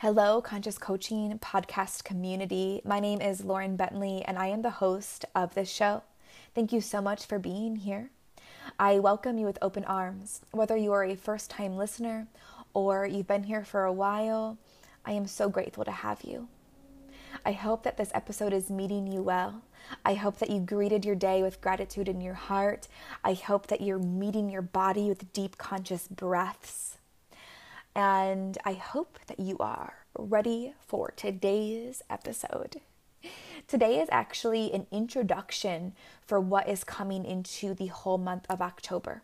Hello, Conscious Coaching podcast community. My name is Lauren Bentley, and I am the host of this show. Thank you so much for being here. I welcome you with open arms. Whether you are a first time listener or you've been here for a while, I am so grateful to have you. I hope that this episode is meeting you well. I hope that you greeted your day with gratitude in your heart. I hope that you're meeting your body with deep conscious breaths. And I hope that you are ready for today's episode. Today is actually an introduction for what is coming into the whole month of October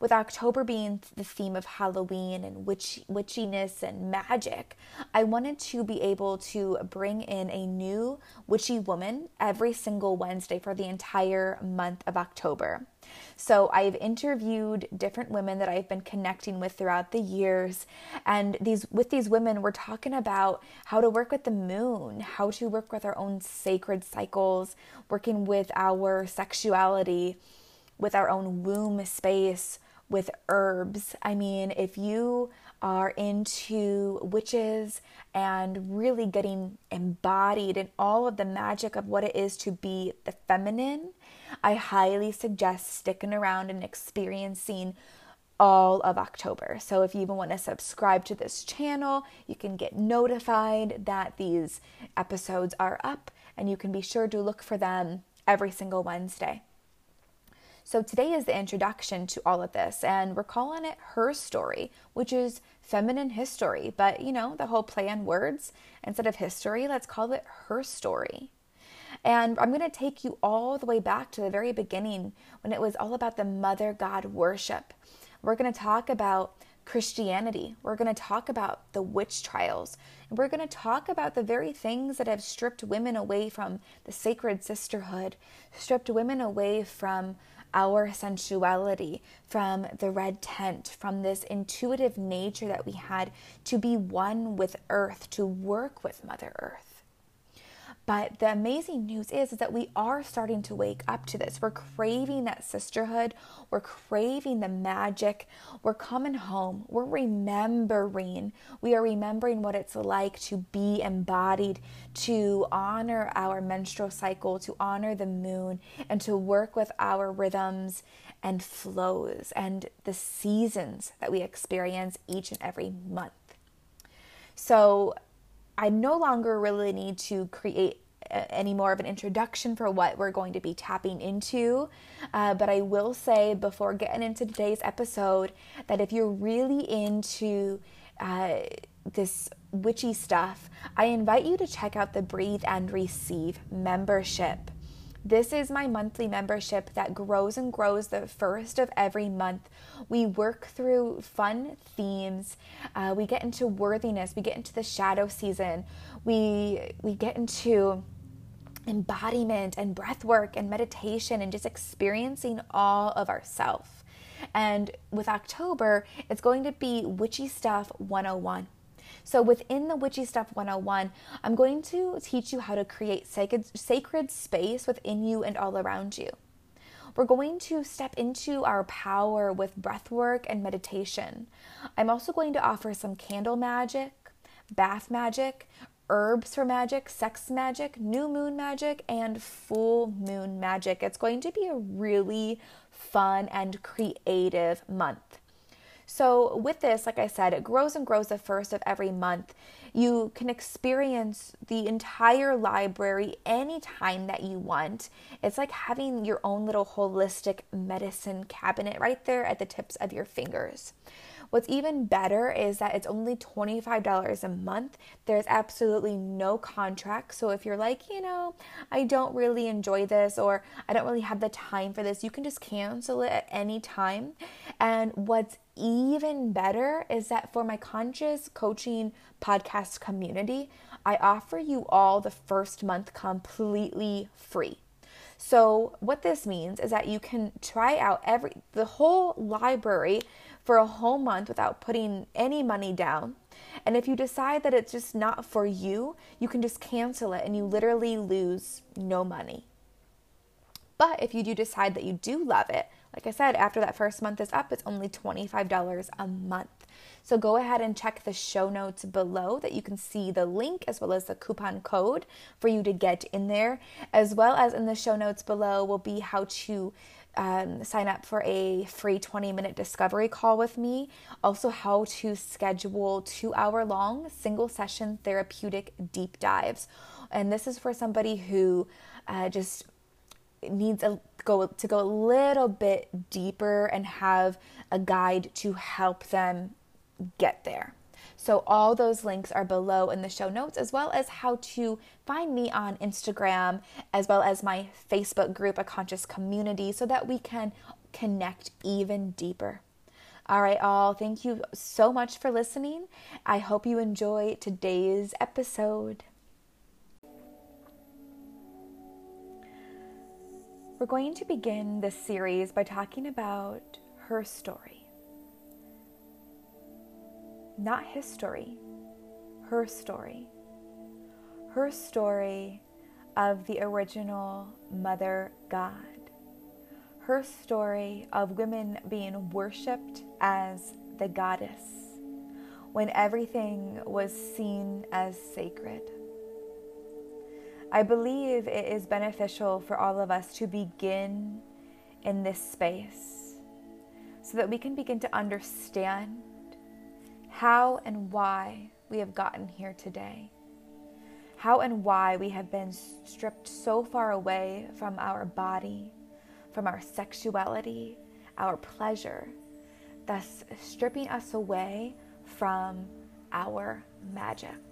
with October being the theme of Halloween and witch, witchiness and magic, I wanted to be able to bring in a new witchy woman every single Wednesday for the entire month of October. So I've interviewed different women that I've been connecting with throughout the years and these with these women we're talking about how to work with the moon, how to work with our own sacred cycles, working with our sexuality, with our own womb space, with herbs. I mean, if you are into witches and really getting embodied in all of the magic of what it is to be the feminine, I highly suggest sticking around and experiencing all of October. So if you even want to subscribe to this channel, you can get notified that these episodes are up and you can be sure to look for them every single Wednesday. So today is the introduction to all of this, and we're calling it Her Story, which is feminine history. But you know, the whole play on words, instead of history, let's call it Her Story. And I'm going to take you all the way back to the very beginning when it was all about the mother god worship. We're going to talk about Christianity. We're going to talk about the witch trials. And we're going to talk about the very things that have stripped women away from the sacred sisterhood, stripped women away from our sensuality, from the red tent, from this intuitive nature that we had to be one with earth, to work with Mother Earth. But the amazing news is, is that we are starting to wake up to this. We're craving that sisterhood. We're craving the magic. We're coming home. We're remembering. We are remembering what it's like to be embodied, to honor our menstrual cycle, to honor the moon, and to work with our rhythms and flows and the seasons that we experience each and every month. So, I no longer really need to create any more of an introduction for what we're going to be tapping into. Uh, but I will say before getting into today's episode that if you're really into uh, this witchy stuff, I invite you to check out the Breathe and Receive membership. This is my monthly membership that grows and grows the first of every month. We work through fun themes. Uh, we get into worthiness. We get into the shadow season. We we get into embodiment and breath work and meditation and just experiencing all of ourself. And with October, it's going to be Witchy Stuff 101. So, within the Witchy Stuff 101, I'm going to teach you how to create sacred, sacred space within you and all around you. We're going to step into our power with breath work and meditation. I'm also going to offer some candle magic, bath magic, herbs for magic, sex magic, new moon magic, and full moon magic. It's going to be a really fun and creative month. So, with this, like I said, it grows and grows the first of every month. You can experience the entire library anytime that you want. It's like having your own little holistic medicine cabinet right there at the tips of your fingers. What's even better is that it's only $25 a month. There's absolutely no contract. So if you're like, you know, I don't really enjoy this or I don't really have the time for this, you can just cancel it at any time. And what's even better is that for my conscious coaching podcast community, I offer you all the first month completely free. So, what this means is that you can try out every the whole library for a whole month without putting any money down. And if you decide that it's just not for you, you can just cancel it and you literally lose no money. But if you do decide that you do love it, like I said, after that first month is up, it's only $25 a month. So go ahead and check the show notes below that you can see the link as well as the coupon code for you to get in there. As well as in the show notes below will be how to um, sign up for a free 20 minute discovery call with me. Also, how to schedule two hour long single session therapeutic deep dives. And this is for somebody who uh, just needs a go to go a little bit deeper and have a guide to help them get there. So, all those links are below in the show notes, as well as how to find me on Instagram, as well as my Facebook group, A Conscious Community, so that we can connect even deeper. All right, all, thank you so much for listening. I hope you enjoy today's episode. We're going to begin this series by talking about her story. Not his story, her story. Her story of the original Mother God. Her story of women being worshipped as the goddess when everything was seen as sacred. I believe it is beneficial for all of us to begin in this space so that we can begin to understand how and why we have gotten here today. How and why we have been stripped so far away from our body, from our sexuality, our pleasure, thus stripping us away from our magic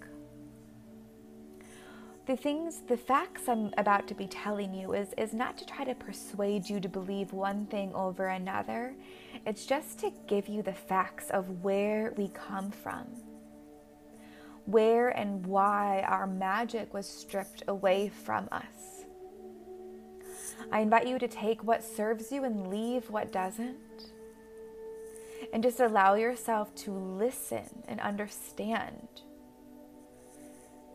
the things, the facts I'm about to be telling you is, is not to try to persuade you to believe one thing over another. It's just to give you the facts of where we come from, where and why our magic was stripped away from us. I invite you to take what serves you and leave what doesn't. And just allow yourself to listen and understand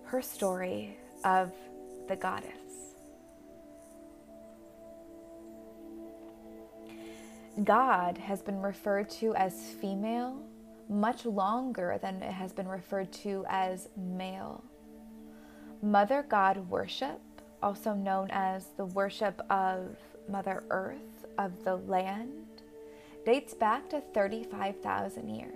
her story of the goddess. God has been referred to as female much longer than it has been referred to as male. Mother God worship, also known as the worship of Mother Earth, of the land, dates back to 35,000 years.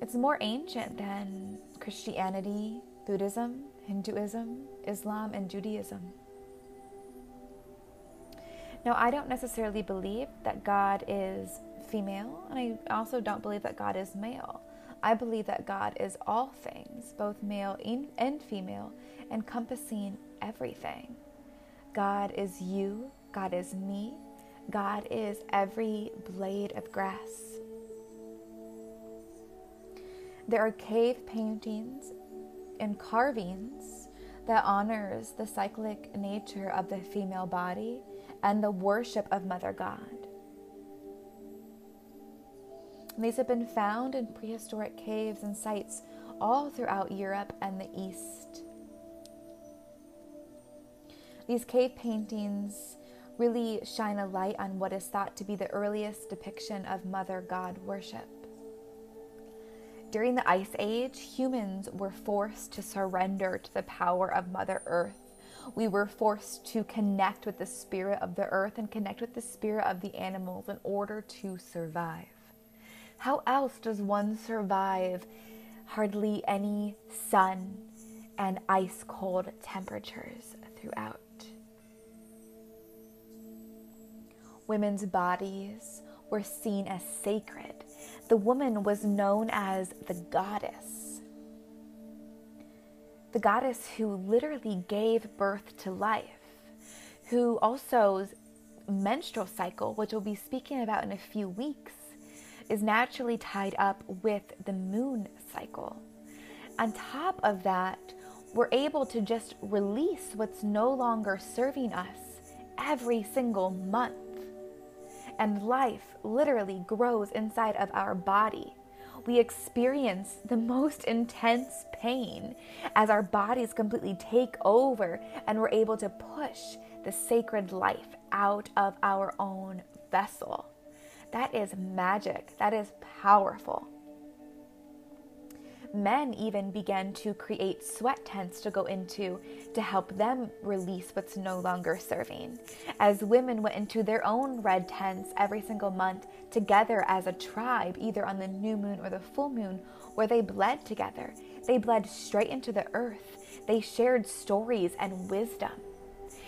It's more ancient than Christianity, Buddhism, Hinduism, Islam, and Judaism. Now, I don't necessarily believe that God is female, and I also don't believe that God is male. I believe that God is all things, both male and female, encompassing everything. God is you, God is me, God is every blade of grass. There are cave paintings and carvings that honors the cyclic nature of the female body and the worship of Mother God. These have been found in prehistoric caves and sites all throughout Europe and the East. These cave paintings really shine a light on what is thought to be the earliest depiction of Mother God worship. During the Ice Age, humans were forced to surrender to the power of Mother Earth. We were forced to connect with the spirit of the earth and connect with the spirit of the animals in order to survive. How else does one survive hardly any sun and ice cold temperatures throughout? Women's bodies were seen as sacred the woman was known as the goddess. The goddess who literally gave birth to life, who also menstrual cycle, which we'll be speaking about in a few weeks, is naturally tied up with the moon cycle. On top of that, we're able to just release what's no longer serving us every single month and life literally grows inside of our body. We experience the most intense pain as our bodies completely take over and we're able to push the sacred life out of our own vessel. That is magic. That is powerful. Men even began to create sweat tents to go into to help them release what's no longer serving. As women went into their own red tents every single month together as a tribe, either on the new moon or the full moon, where they bled together. They bled straight into the earth. They shared stories and wisdom.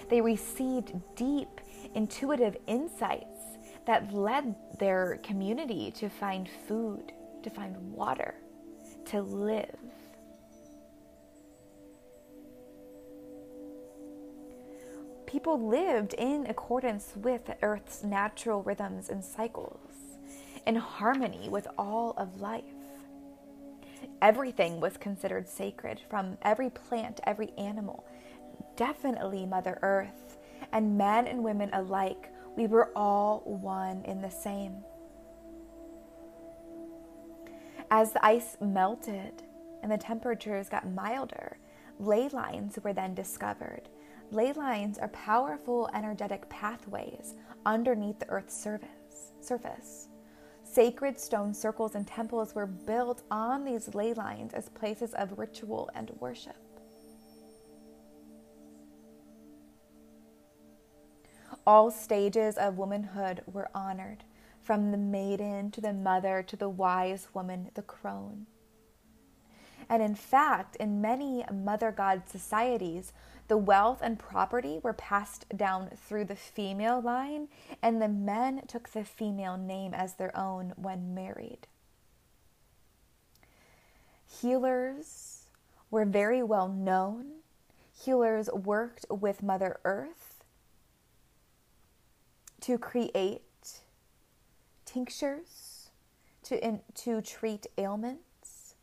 They received deep, intuitive insights that led their community to find food, to find water, to live. People lived in accordance with earth's natural rhythms and cycles, in harmony with all of life. Everything was considered sacred, from every plant, every animal, definitely Mother Earth, and men and women alike we were all one in the same. As the ice melted and the temperatures got milder, ley lines were then discovered. Ley lines are powerful energetic pathways underneath the Earth's surface. surface. Sacred stone circles and temples were built on these ley lines as places of ritual and worship. All stages of womanhood were honored, from the maiden to the mother to the wise woman, the crone. And in fact, in many mother god societies, the wealth and property were passed down through the female line, and the men took the female name as their own when married. Healers were very well known. Healers worked with Mother Earth to create tinctures to, in, to treat ailments.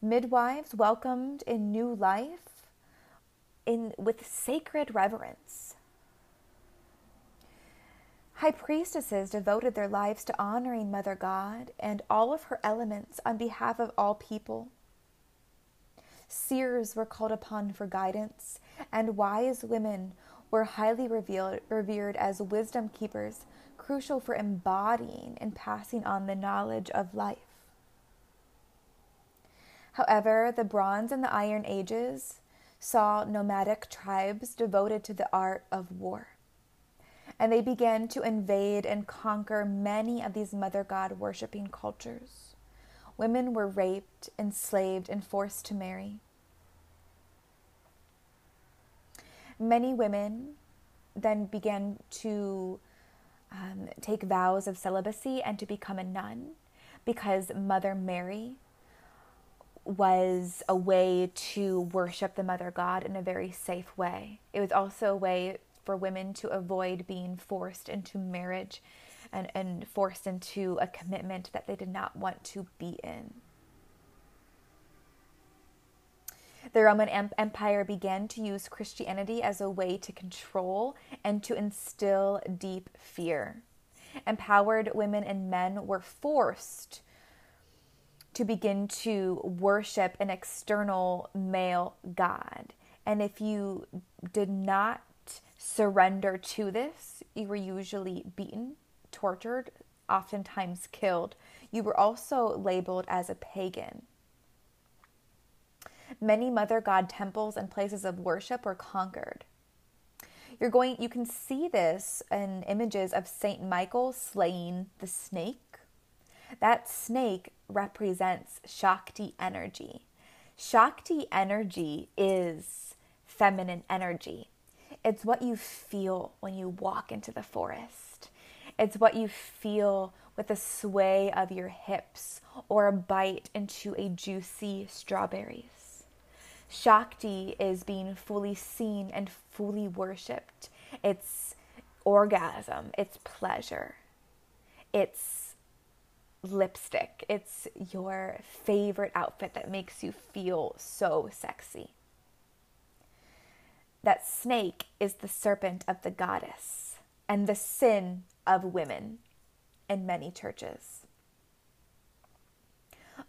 Midwives welcomed in new life in, with sacred reverence. High priestesses devoted their lives to honoring Mother God and all of her elements on behalf of all people. Seers were called upon for guidance, and wise women were highly revealed, revered as wisdom keepers, crucial for embodying and passing on the knowledge of life. However, the Bronze and the Iron Ages saw nomadic tribes devoted to the art of war. And they began to invade and conquer many of these mother god worshipping cultures. Women were raped, enslaved, and forced to marry. Many women then began to um, take vows of celibacy and to become a nun because Mother Mary was a way to worship the Mother God in a very safe way. It was also a way for women to avoid being forced into marriage and, and forced into a commitment that they did not want to be in. The Roman Empire began to use Christianity as a way to control and to instill deep fear. Empowered women and men were forced to begin to worship an external male god. And if you did not surrender to this, you were usually beaten, tortured, oftentimes killed. You were also labeled as a pagan. Many mother god temples and places of worship were conquered. You're going you can see this in images of Saint Michael slaying the snake. That snake represents Shakti energy. Shakti energy is feminine energy. It's what you feel when you walk into the forest. It's what you feel with the sway of your hips or a bite into a juicy strawberries. Shakti is being fully seen and fully worshipped. It's orgasm, it's pleasure, it's lipstick, it's your favorite outfit that makes you feel so sexy. That snake is the serpent of the goddess and the sin of women in many churches.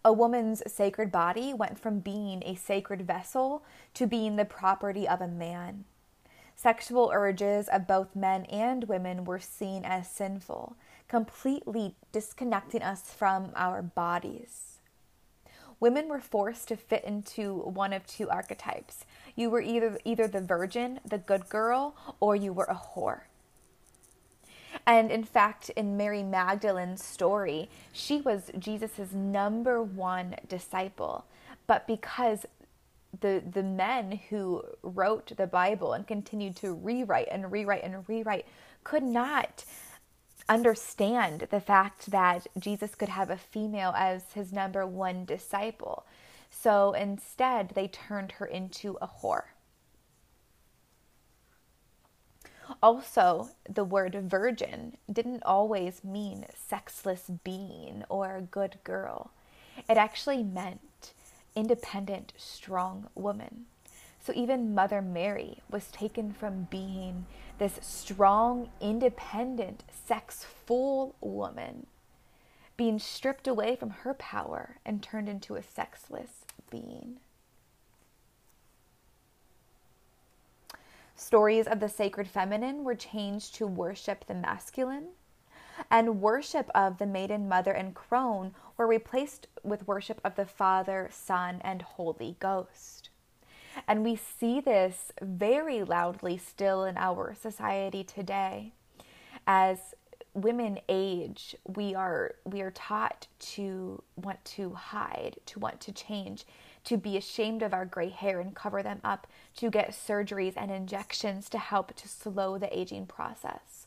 A woman's sacred body went from being a sacred vessel to being the property of a man. Sexual urges of both men and women were seen as sinful, completely disconnecting us from our bodies. Women were forced to fit into one of two archetypes. You were either either the virgin, the good girl, or you were a whore. And in fact, in Mary Magdalene's story, she was Jesus' number one disciple. But because the the men who wrote the Bible and continued to rewrite and rewrite and rewrite could not understand the fact that Jesus could have a female as his number one disciple. So instead, they turned her into a whore. Also, the word virgin didn't always mean sexless being or good girl. It actually meant independent, strong woman. So even Mother Mary was taken from being this strong, independent, sex full woman, being stripped away from her power and turned into a sexless being. Stories of the sacred feminine were changed to worship the masculine, and worship of the maiden mother and crone were replaced with worship of the Father, Son, and Holy Ghost. And we see this very loudly still in our society today. As women age, we are we are taught to want to hide, to want to change, to be ashamed of our gray hair and cover them up, to get surgeries and injections to help to slow the aging process.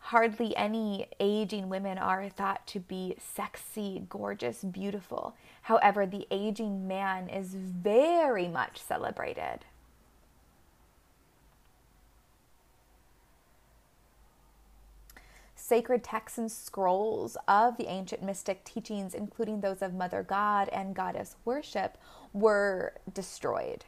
Hardly any aging women are thought to be sexy, gorgeous, beautiful. However, the aging man is very much celebrated. Sacred texts and scrolls of the ancient mystic teachings, including those of Mother God and goddess worship, were destroyed.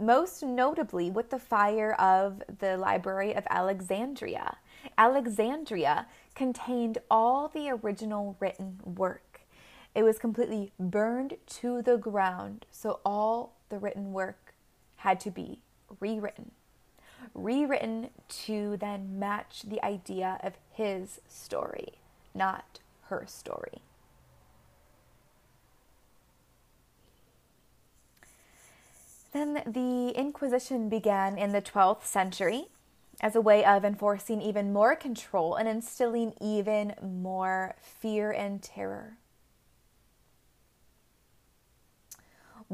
Most notably with the fire of the Library of Alexandria. Alexandria contained all the original written work. It was completely burned to the ground, so all the written work had to be rewritten rewritten to then match the idea of his story, not her story. Then the Inquisition began in the 12th century as a way of enforcing even more control and instilling even more fear and terror.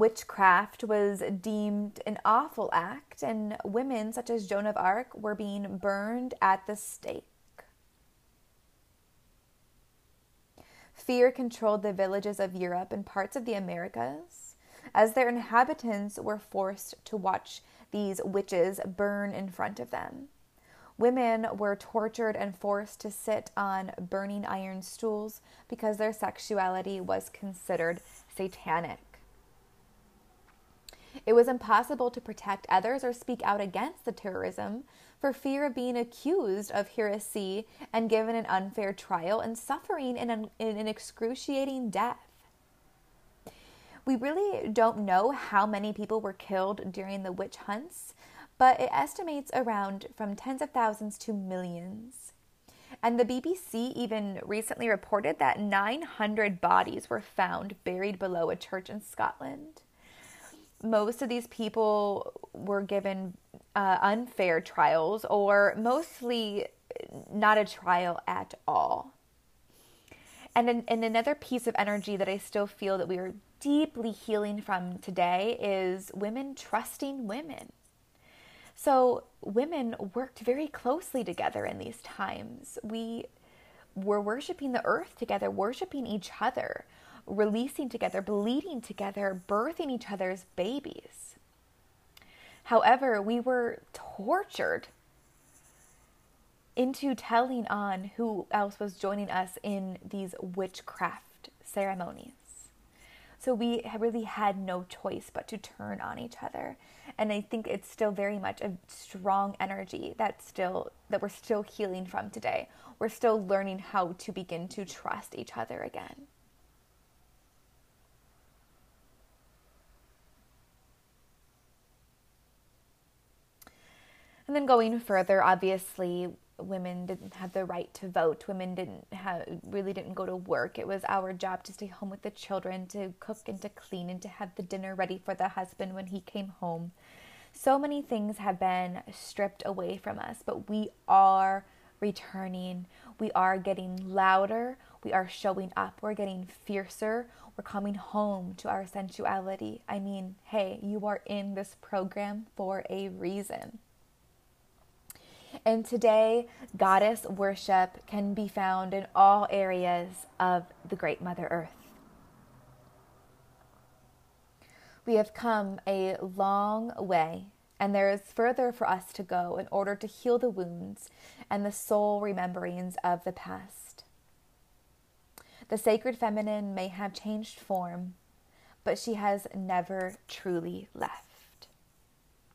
Witchcraft was deemed an awful act, and women such as Joan of Arc were being burned at the stake. Fear controlled the villages of Europe and parts of the Americas, as their inhabitants were forced to watch these witches burn in front of them. Women were tortured and forced to sit on burning iron stools because their sexuality was considered satanic. It was impossible to protect others or speak out against the terrorism for fear of being accused of heresy and given an unfair trial and suffering in an, in an excruciating death. We really don't know how many people were killed during the witch hunts, but it estimates around from tens of thousands to millions. And the BBC even recently reported that 900 bodies were found buried below a church in Scotland most of these people were given uh, unfair trials or mostly not a trial at all. And, in, and another piece of energy that I still feel that we are deeply healing from today is women trusting women. So, women worked very closely together in these times. We were worshiping the earth together, worshiping each other releasing together, bleeding together, birthing each other's babies. However, we were tortured into telling on who else was joining us in these witchcraft ceremonies. So we really had no choice but to turn on each other. And I think it's still very much a strong energy that still that we're still healing from today. We're still learning how to begin to trust each other again. And then going further, obviously, women didn't have the right to vote. Women didn't have really didn't go to work. It was our job to stay home with the children, to cook and to clean and to have the dinner ready for the husband when he came home. So many things have been stripped away from us, but we are returning. We are getting louder. We are showing up. We're getting fiercer. We're coming home to our sensuality. I mean, hey, you are in this program for a reason. And today, goddess worship can be found in all areas of the Great Mother Earth. We have come a long way, and there is further for us to go in order to heal the wounds and the soul rememberings of the past. The sacred feminine may have changed form, but she has never truly left.